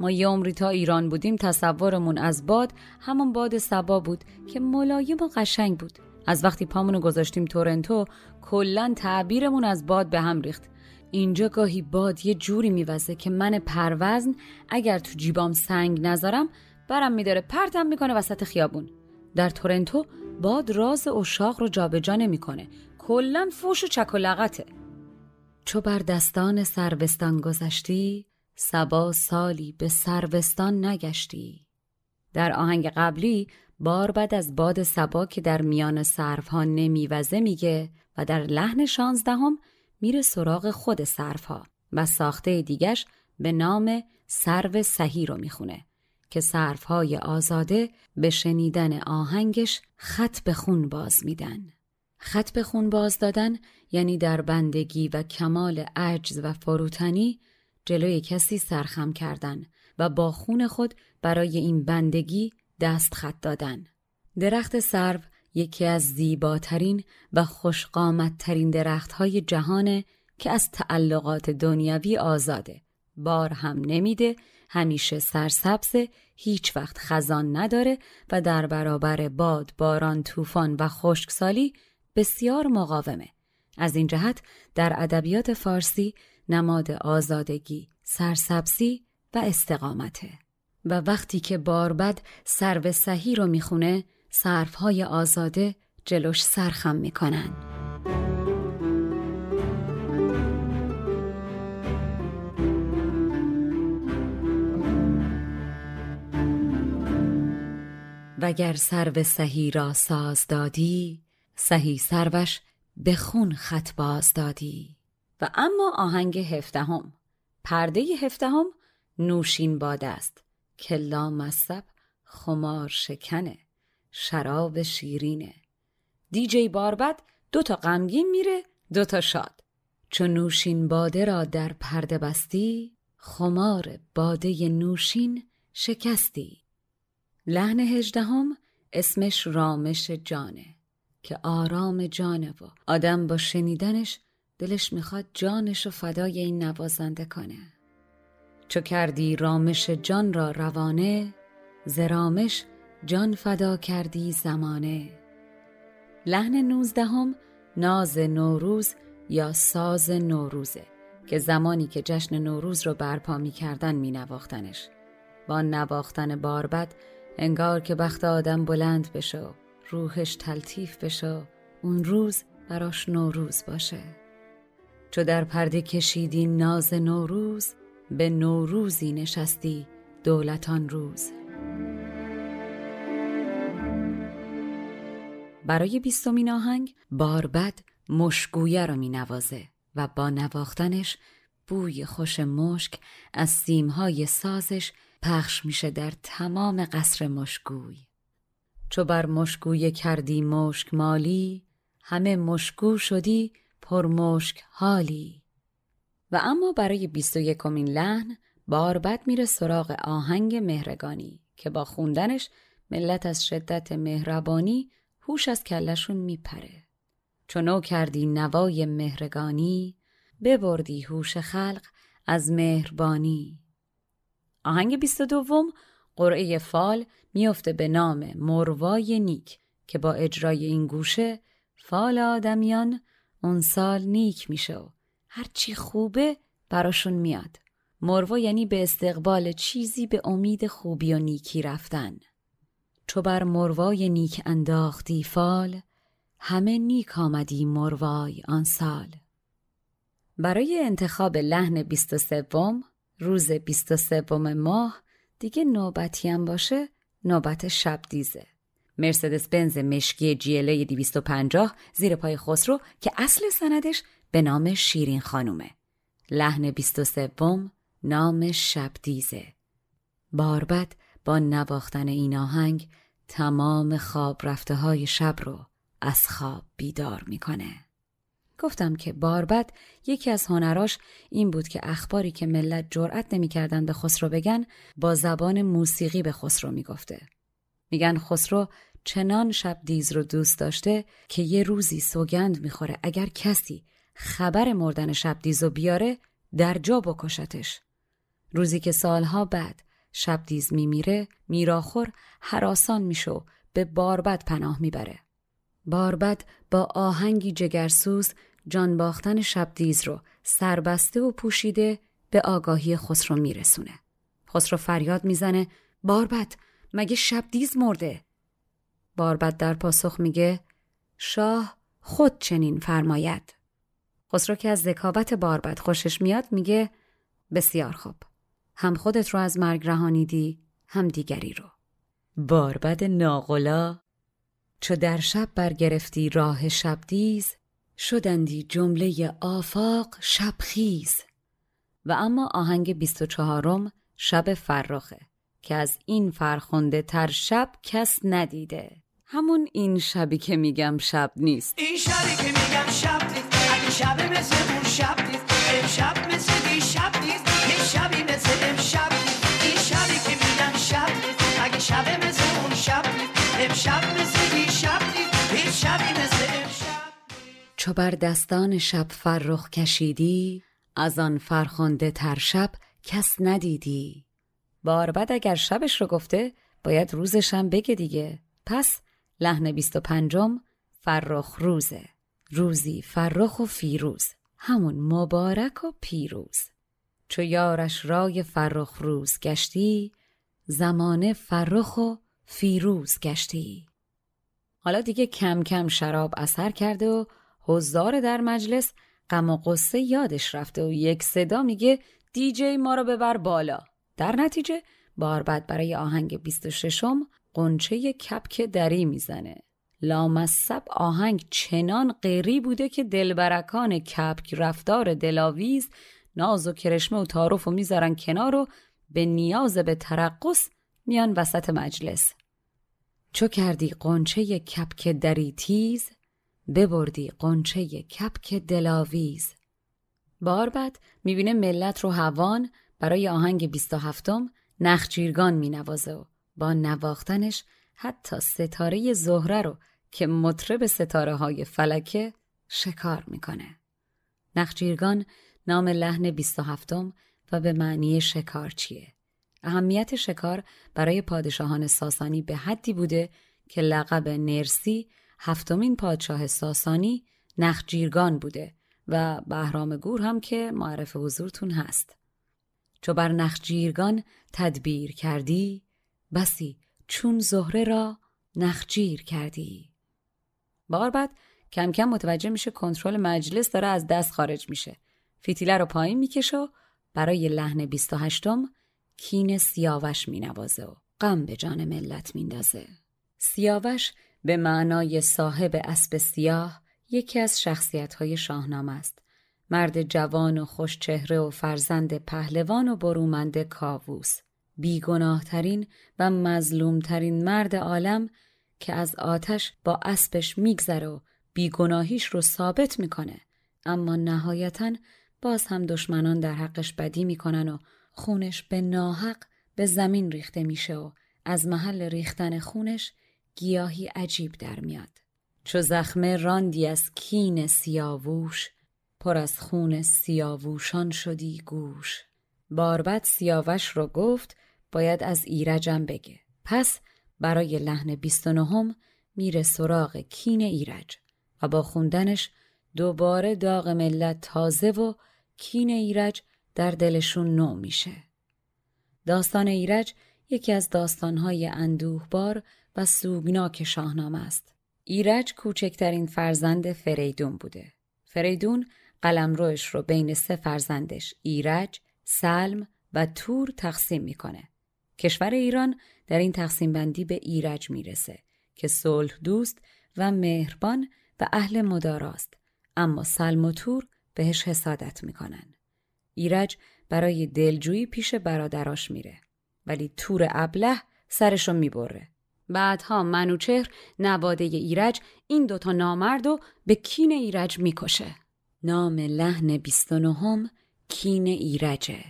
ما یه عمری تا ایران بودیم تصورمون از باد همون باد سبا بود که ملایم و قشنگ بود. از وقتی پامونو گذاشتیم تورنتو کلا تعبیرمون از باد به هم ریخت. اینجا گاهی باد یه جوری میوزه که من پروزن اگر تو جیبام سنگ نذارم برم میداره پرتم می‌کنه وسط خیابون. در تورنتو باد راز اشاق رو جابجا نمی‌کنه. کلا فوش و چک و لغته. چو بر دستان سروستان گذشتی سبا سالی به سروستان نگشتی در آهنگ قبلی بار بعد از باد سبا که در میان ها نمیوزه میگه و در لحن شانزدهم میره سراغ خود ها و ساخته دیگش به نام سرو سهی رو می‌خونه که های آزاده به شنیدن آهنگش خط به خون باز میدن. خط به خون باز دادن یعنی در بندگی و کمال عجز و فروتنی جلوی کسی سرخم کردن و با خون خود برای این بندگی دست خط دادن. درخت سرو یکی از زیباترین و خوشقامتترین درختهای جهانه که از تعلقات دنیوی آزاده. بار هم نمیده، همیشه سرسبز، هیچ وقت خزان نداره و در برابر باد، باران، طوفان و خشکسالی بسیار مقاومه. از این جهت در ادبیات فارسی نماد آزادگی، سرسبزی و استقامته. و وقتی که باربد سرو صحی رو می‌خونه های آزاده جلوش سرخم می‌کنن. وگر سرو سهی را ساز دادی سهی سروش به خون خط باز دادی و اما آهنگ هفدهم. پرده هفدهم نوشین باد است. که مصب خمار شکنه. شراب شیرینه. دیجی باربد دو تا غمگین میره دو تا شاد. چو نوشین باده را در پرده بستی خمار باده نوشین شکستی. لحن هجدهم اسمش رامش جانه. که آرام جانه و آدم با شنیدنش دلش می‌خواد جانش رو فدای این نوازنده کنه. چو کردی رامش جان را روانه زرامش جان فدا کردی زمانه. لحن نوزدهم ناز نوروز یا ساز نوروزه که زمانی که جشن نوروز رو برپا می کردن می نواختنش. با نواختن باربد انگار که بخت آدم بلند بشه روحش تلطیف بشه اون روز براش نوروز باشه. چو در پرده کشیدی ناز نوروز به نوروزی نشستی دولتان روز. برای بیستمین آهنگ باربد مشگویه رو می نوازه و با نواختنش بوی خوش مشک از سیمهای سازش پخش میشه در تمام قصر مشگوی چو بر مشگویه کردی مشک مالی همه مشگو شدی پر مشک حالی. و اما برای بیست و یکمین لحن باربد میره سراغ آهنگ مهرگانی که با خوندنش ملت از شدت مهربانی هوش از کلشون میپره. چونو کردی نوای مهرگانی ببردی هوش خلق از مهربانی. آهنگ بیست و دوم قرعه فال میفته به نام مروای نیک که با اجرای این گوشه فال آدمیان اون سال نیک میشه و هرچی خوبه براشون میاد. مروا یعنی به استقبال چیزی به امید خوبی و نیکی رفتن. چو بر مروای نیک انداختی فال همه نیک آمدی مروای آن سال. برای انتخاب لحن بیست و سوم روز بیست و سوم ماه دیگه نوبتی هم باشه نوبت شب دیزه. مرسدس بنز مشکی جیله 250 زیر پای خسرو که اصل سندش به نام شیرین خانومه لحن بیست و سوم نام شب دیزه باربد با نواختن این آهنگ تمام خواب رفته های شب رو از خواب بیدار می‌کنه. گفتم که باربد یکی از هنراش این بود که اخباری که ملت جرأت نمی‌کردن به خسرو بگن با زبان موسیقی به خسرو می‌گفته. میگن خسرو چنان شب دیز رو دوست داشته که یه روزی سوگند می‌خوره اگر کسی خبر مردن شب دیز رو بیاره در جا بکشتش. روزی که سالها بعد شب دیز میمیره میراخور حراسان میشه به باربد پناه می‌بره. باربد با آهنگی جگرسوز جان باختن شبدیز رو سربسته و پوشیده به آگاهی خسرو میرسونه. خسرو فریاد می‌زنه باربد مگه شبدیز مرده؟ باربد در پاسخ میگه شاه خود چنین فرماید. خسرو که از ذکاوت باربد خوشش میاد میگه بسیار خوب. هم خودت رو از مرگ رهانیدی هم دیگری رو. باربد ناغلا چو در شب برگرفتی راه شبدیز شدندی جمله آفاق شبخیز و اما آهنگ بیست و چهارم شب فرخه که از این فرخنده تر شب کس ندیده همون این شبی که میگم شب نیست. این شبی که میگم شب نیست. اگه شب مثل اون شب نیست. شب مثل این شب نیست. یه شبی مثل امشب نیست. این شبی که میگم شب نیست. اگه شب مثل اون شب نیست. امشب مثل این شب نیست. این شبی مثل امشب چو بر دستان شب فرخ کشیدی از آن فرخنده تر شب کس ندیدی. باربد اگر شبش رو گفته باید روزش هم بگه دیگه. پس لحن بیست و پنجم فرخ روزه. روزی فرخ و فیروز. همون مبارک و پیروز. چو یارش رای فرخ روز گشتی زمانه فرخ و فیروز گشتی. حالا دیگه کم کم شراب اثر کرده و حضار در مجلس غم و قصه یادش رفته و یک صدا میگه دیجی ما رو ببر بالا. در نتیجه باربد برای آهنگ 26 م قنچه کپک دری می‌زنه. لامصب آهنگ چنان غیری بوده که دلبرکان کپک رفتار دلاویز ناز و کرشمه و تعارف و می‌ذارن کنار و به نیاز به ترقص میان وسط مجلس. چو کردی قنچه کپک دری تیز ببردی قنچه کپک دلاویز. بار بعد می‌بینه ملت رو هوان برای آهنگ 27 نخجیرگان مینوازه و با نواختنش حتی ستاره زهره رو که مطرب ستاره های فلکه شکار می‌کنه. نخجیرگان نام لحن 27 و به معنی شکارچیه. اهمیت شکار برای پادشاهان ساسانی به حدی بوده که لقب نرسی هفتمین پادشاه ساسانی نخجیرگان بوده و بهرام گور هم که معرف حضورتون هست. چو بر نخجیرگان تدبیر کردی بسی چون زهره را نخجیر کردی. بار بعد کم کم متوجه میشه کنترل مجلس داره از دست خارج میشه. فیتیله رو پایین می‌کشه و برای لحن 28 کین سیاوش مینوازه و غم به جان ملت میندازه. سیاوش به معنای صاحب اسب سیاه یکی از شخصیت های شاهنامه است. مرد جوان و خوش چهره و فرزند پهلوان و برومند کاووس. بیگناهترین و مظلومترین مرد عالم که از آتش با اسبش میگذره و بیگناهیش رو ثابت می‌کنه. اما نهایتا باز هم دشمنان در حقش بدی می‌کنن و خونش به ناحق به زمین ریخته میشه و از محل ریختن خونش گیاهی عجیب در میاد. چو زخمه راندی از کین سیاووش پر از خون سیاووشان شدی گوش. باربد سیاوش رو گفت باید از ایرجم بگه پس برای لحن بیست نهم میره سراغ کین ایرج و با خوندنش دوباره داغ ملت تازه و کین ایرج در دلشون نو میشه. داستان ایرج یکی از داستانهای اندوهبار و سوگناک شاهنامه است. ایرج کوچکترین فرزند فریدون بوده. فریدون قلمروش رو بین سه فرزندش ایرج، سلم و تور تقسیم می‌کنه. کشور ایران در این تقسیم بندی به ایرج می‌رسه که صلح دوست و مهربان و اهل مداراست اما سلم و تور بهش حسادت می‌کنن. ایرج برای دلجویی پیش برادراش میره ولی تور ابله سرشو می‌بره. بعدها منوچهر نواده ایرج این دوتا نامرد و به کین ایرج می‌کشه. نام لحن بیست نهم کین ایرجه.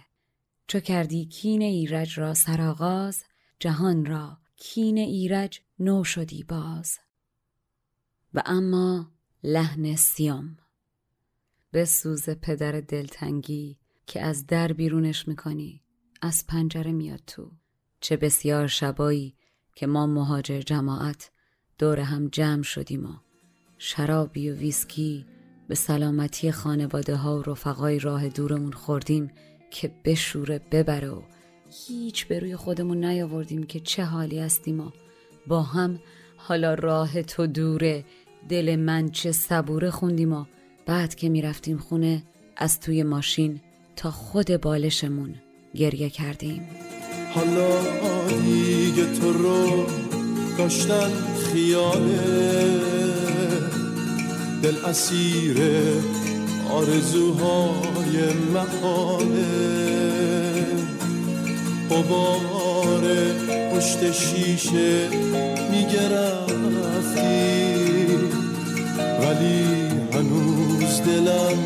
چو کردی کین ایرج را سرآغاز جهان را کین ایرج نو شدی باز. و اما لحن سیام. به سوز پدر دلتنگی که از در بیرونش می‌کنی از پنجره میاد تو. چه بسیار شبایی که ما مهاجر جماعت دور هم جمع شدیم و شرابی و ویسکی به سلامتی خانواده ها و رفقای راه دورمون خوردیم. که بشوره ببره و هیچ به روی خودمون نیاوردیم که چه حالی هستیم و با هم حالا راه تو دوره دل من چه صبوره خوندیم و بعد که می‌رفتیم خونه از توی ماشین تا خود بالشمون گریه کردیم. حالا دیگه تو رو داشتن خیاله دل اسیر آرزوهای محاله قبار پشت شیشه می‌گرفتی. ولی هنوز دلم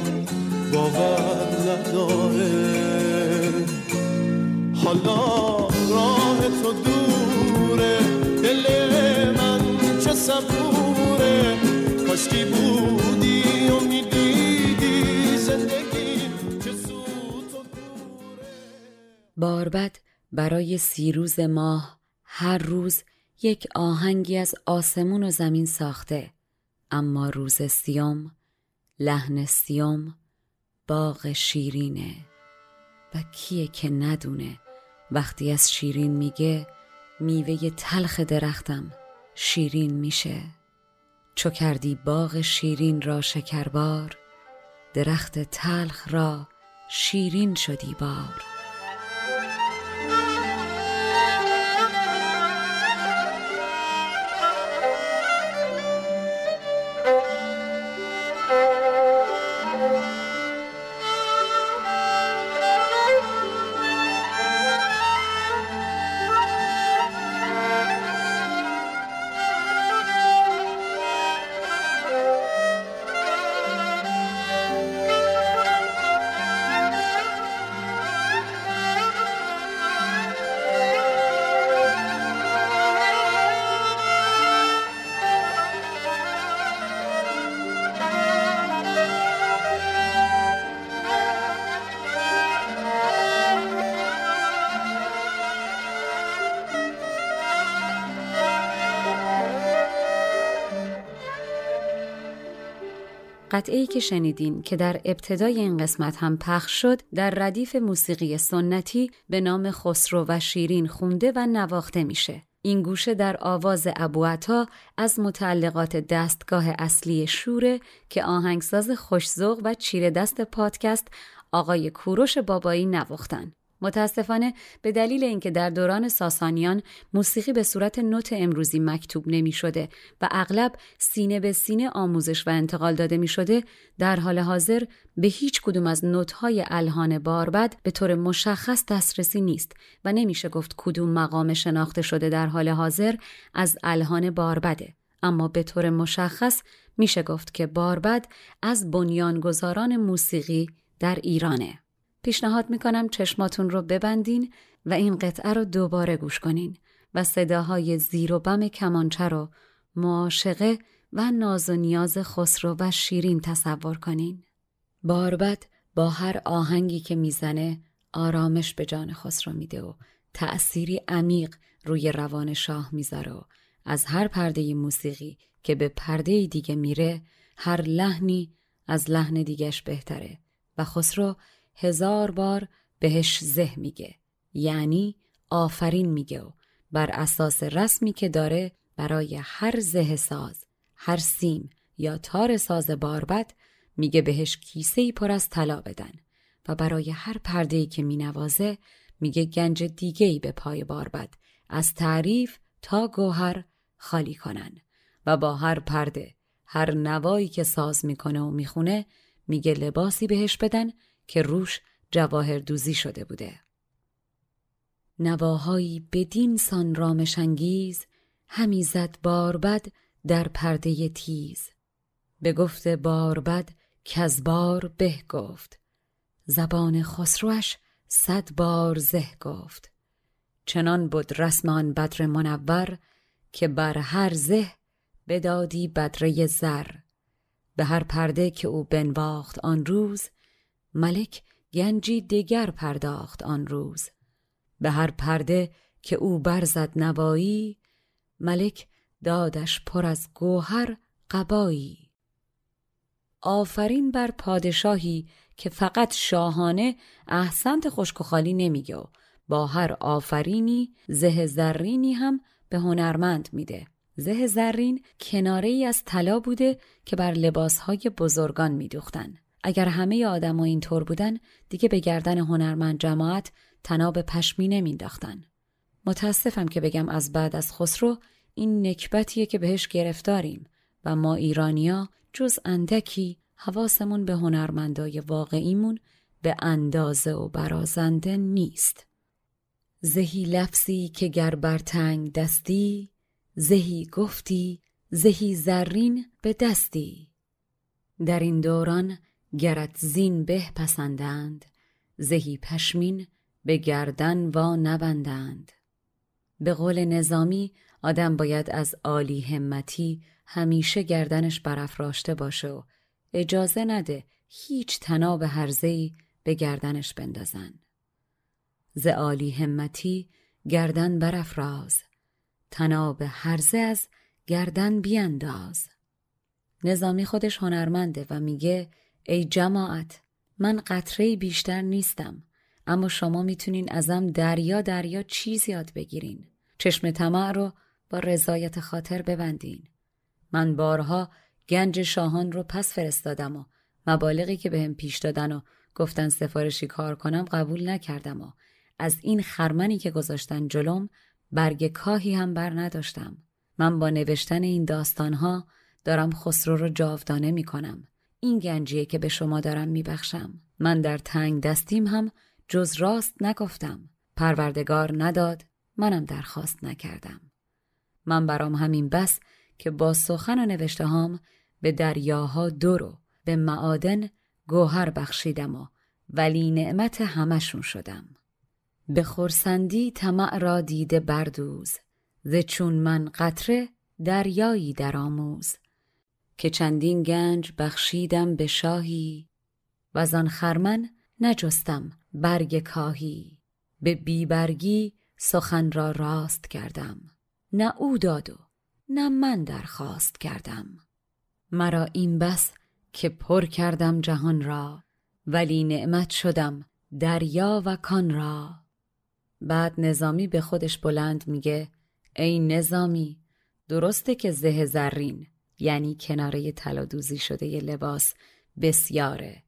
باور نداره. حالا راه تو دوره. دل من چه صبوره. کاشکی بودی باربد برای سی روز ماه هر روز یک آهنگی از آسمون و زمین ساخته. اما روز سیام لحن سیام باغ شیرینه. و کیه که ندونه؟ وقتی از شیرین میگه میوه تلخ درختم شیرین میشه. چو کردی باغ شیرین را شکربار درخت تلخ را شیرین شدی بار. قطعی که شنیدین که در ابتدای این قسمت هم پخش شد در ردیف موسیقی سنتی به نام خسرو و شیرین خونده و نواخته میشه. این گوشه در آواز ابوعطا از متعلقات دستگاه اصلی شوره که آهنگساز خوشزوق و چیره دست پادکست آقای کوروش بابایی نواختن. متاسفانه به دلیل اینکه در دوران ساسانیان موسیقی به صورت نوت امروزی مکتوب نمی شده و اغلب سینه به سینه آموزش و انتقال داده می شده در حال حاضر به هیچ کدوم از نوتهای الهان باربد به طور مشخص دسترسی نیست و نمیشه گفت کدوم مقام شناخته شده در حال حاضر از الهان باربده. اما به طور مشخص میشه گفت که باربد از بنیانگذاران موسیقی در ایرانه. پیشنهاد می‌کنم چشماتون رو ببندین و این قطعه رو دوباره گوش کنین و صداهای زیر و بم کمانچه رو معاشقه و ناز و نیاز خسرو و شیرین تصور کنین. باربد با هر آهنگی که می‌زنه آرامش به جان خسرو میده و تأثیری عمیق روی روان شاه می‌ذاره و از هر پرده موسیقی که به پرده دیگه میره هر لحنی از لحن دیگش بهتره و خسرو هزار بار بهش زه میگه. یعنی آفرین میگه و بر اساس رسمی که داره برای هر زه ساز هر سیم یا تار ساز باربد میگه بهش کیسه ای پر از طلا بدن و برای هر پرده ای که مینوازه میگه گنج دیگه ای به پای باربد از تعریف تا گوهر خالی کنن و با هر پرده هر نوایی که ساز می‌کنه و می‌خونه میگه لباسی بهش بدن که روش جواهر دوزی شده بوده. نواهایی بدین سان رامشنگیز همی زد باربد در پرده تیز. به گفت باربد از بار به گفت. زبان خسروش صد بار زه گفت. چنان بود رسم آن بدر منور که بر هر زه بدادی بدره زر به هر پرده که او بنواخت آن روز ملک گنجی دگر پرداخت آن روز. به هر پرده که او برزد نوایی ملک دادش پر از گوهر قبایی. آفرین بر پادشاهی که فقط شاهانه احسنت خشک و نمیگه با هر آفرینی زه زرینی هم به هنرمند میده. زه زرین کناره ای از طلا بوده که بر لباسهای بزرگان میدوختن. اگر همه آدم اینطور بودن دیگه به گردن هنرمند جماعت تناب پشمی نمینداختن. متاسفم که بگم از بعد از خسرو این نکبتیه که بهش گرفتاریم و ما ایرانیا جز اندکی حواسمون به هنرمندای واقعیمون به اندازه و برازنده نیست. زهی لفظی که گر برتنگ دستی زهی گفتی زهی زرین به دستی در این دوران گرت زین به پسندند زهی پشمین به گردن و نبندند. به قول نظامی آدم باید از عالی همتی همیشه گردنش برافراشته باشه و اجازه نده هیچ تناب هرزهی به گردنش بندازن. ز عالی همتی گردن برافراز تناب هرزه از گردن بیانداز نظامی خودش هنرمنده و میگه ای جماعت من قطره بیشتر نیستم اما شما می‌تونین ازم دریا دریا چیز یاد بگیرین. چشم طمع رو با رضایت خاطر ببندین. من بارها گنج شاهان رو پس فرستادم و مبالغی که بهم پیش دادن و گفتن سفارشی کار کنم قبول نکردم و از این خرمنی که گذاشتن جلوم برگ کاهی هم بر نداشتم. من با نوشتن این داستانها دارم خسرو رو جاودانه می‌کنم. این گنجیه که به شما دارم میبخشم. من در تنگ دستیم هم جز راست نگفتم. پروردگار نداد منم درخواست نکردم. من برام همین بس که با سخن و نوشته هام به دریاها دو به معادن گوهر بخشیدم و ولی نعمت همشون شدم. به خورسندی طمع را دیده بردوز ز چون من قطره دریایی در آموز. که چندین گنج بخشیدم به شاهی و آن خرمن نجستم برگ کاهی. به بیبرگی سخن را راست کردم. نه او داد و نه من درخواست کردم. مرا این بس که پر کردم جهان را ولی نعمت شدم دریا و کان را. بعد نظامی به خودش بلند میگه ای نظامی درسته که زه زرین. یعنی کناره طلادوزی شده ی لباس بسیاره.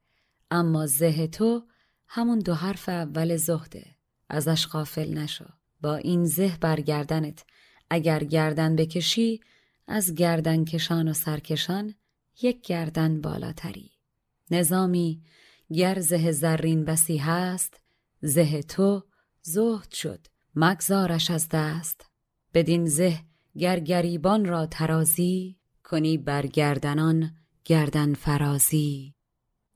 اما زه تو همون دو حرف اول زهده. ازش غافل نشو. با این زه برگردنت اگر گردن بکشی از گردن کشان و سرکشان یک گردن بالاتری. نظامی گر زه زرین بسی هست زه تو زهد شد. مگذارش از دست. بدین زه گر گریبان را ترازی کنی بر گردنان گردن فرازی.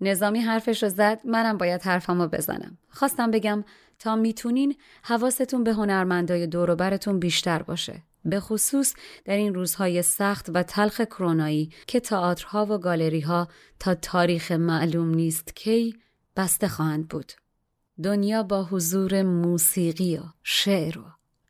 نظامی حرفش رو زد منم باید حرفمو بزنم. خواستم بگم تا می‌تونین حواستون به هنرمندای دوروبرتون بیشتر باشه. به خصوص در این روزهای سخت و تلخ کرونایی که تئاترها و گالریها تا تاریخ معلوم نیست کی بسته خواهند بود. دنیا با حضور موسیقی و شعر و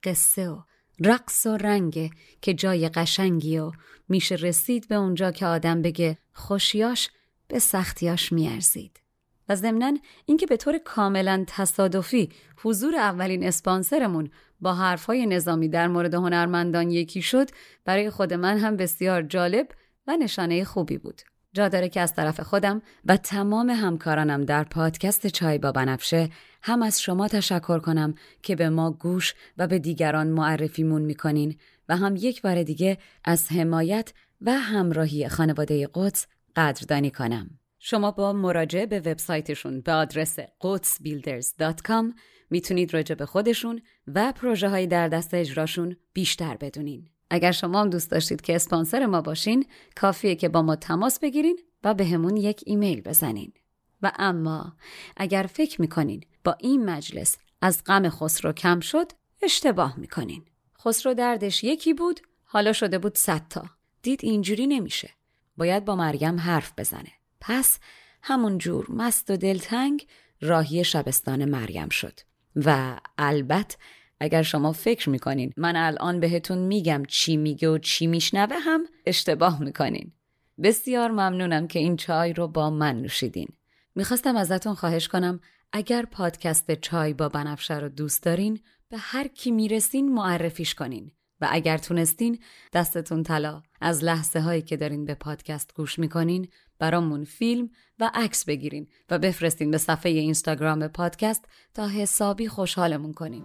قصه و رقص و رنگ که جای قشنگی و میشه رسید به اونجا که آدم بگه خوشیاش به سختیاش میارزید. و ضمنا اینکه به طور کاملا تصادفی حضور اولین اسپانسرمون با حرفهای نظامی در مورد هنرمندان یکی شد برای خود من هم بسیار جالب و نشانه خوبی بود. جا داره که از طرف خودم و تمام همکارانم در پادکست چای با بنفشه هم از شما تشکر کنم که به ما گوش و به دیگران معرفیمون می‌کنین و هم یک بار دیگه از حمایت و همراهی خانواده قدس قدردانی کنم. شما با مراجعه به وبسایتشون به آدرس qudsbuilders.com می‌تونید راجع به خودشون و پروژه های در دست اجراشون بیشتر بدونین. اگر شما هم دوست داشتید که اسپانسر ما باشین کافیه که با ما تماس بگیرین و به همون یک ایمیل بزنین. و اما اگر فکر می‌کنین با این مجلس از غم خسرو کم شد اشتباه می‌کنین. خسرو دردش یکی بود حالا شده بود صد تا. دید اینجوری نمیشه. باید با مریم حرف بزنه. پس همون جور مست و دلتنگ راهی شبستان مریم شد. و البته اگر شما فکر می‌کنین من الان بهتون میگم چی میگه و چی میشنوه هم اشتباه می‌کنین. بسیار ممنونم که این چای رو با من نوشیدین. می‌خواستم ازتون خواهش کنم اگر پادکست چای با بنفشه رو دوست دارین به هر کی می‌رسین معرفیش کنین و اگر تونستین دستتون طلا از لحظه هایی که دارین به پادکست گوش می‌کنین برامون فیلم و عکس بگیرین و بفرستین به صفحه اینستاگرام پادکست تا حسابی خوشحالمون کنین.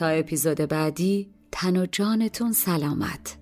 تا اپیزود بعدی تن و جانتون سلامت.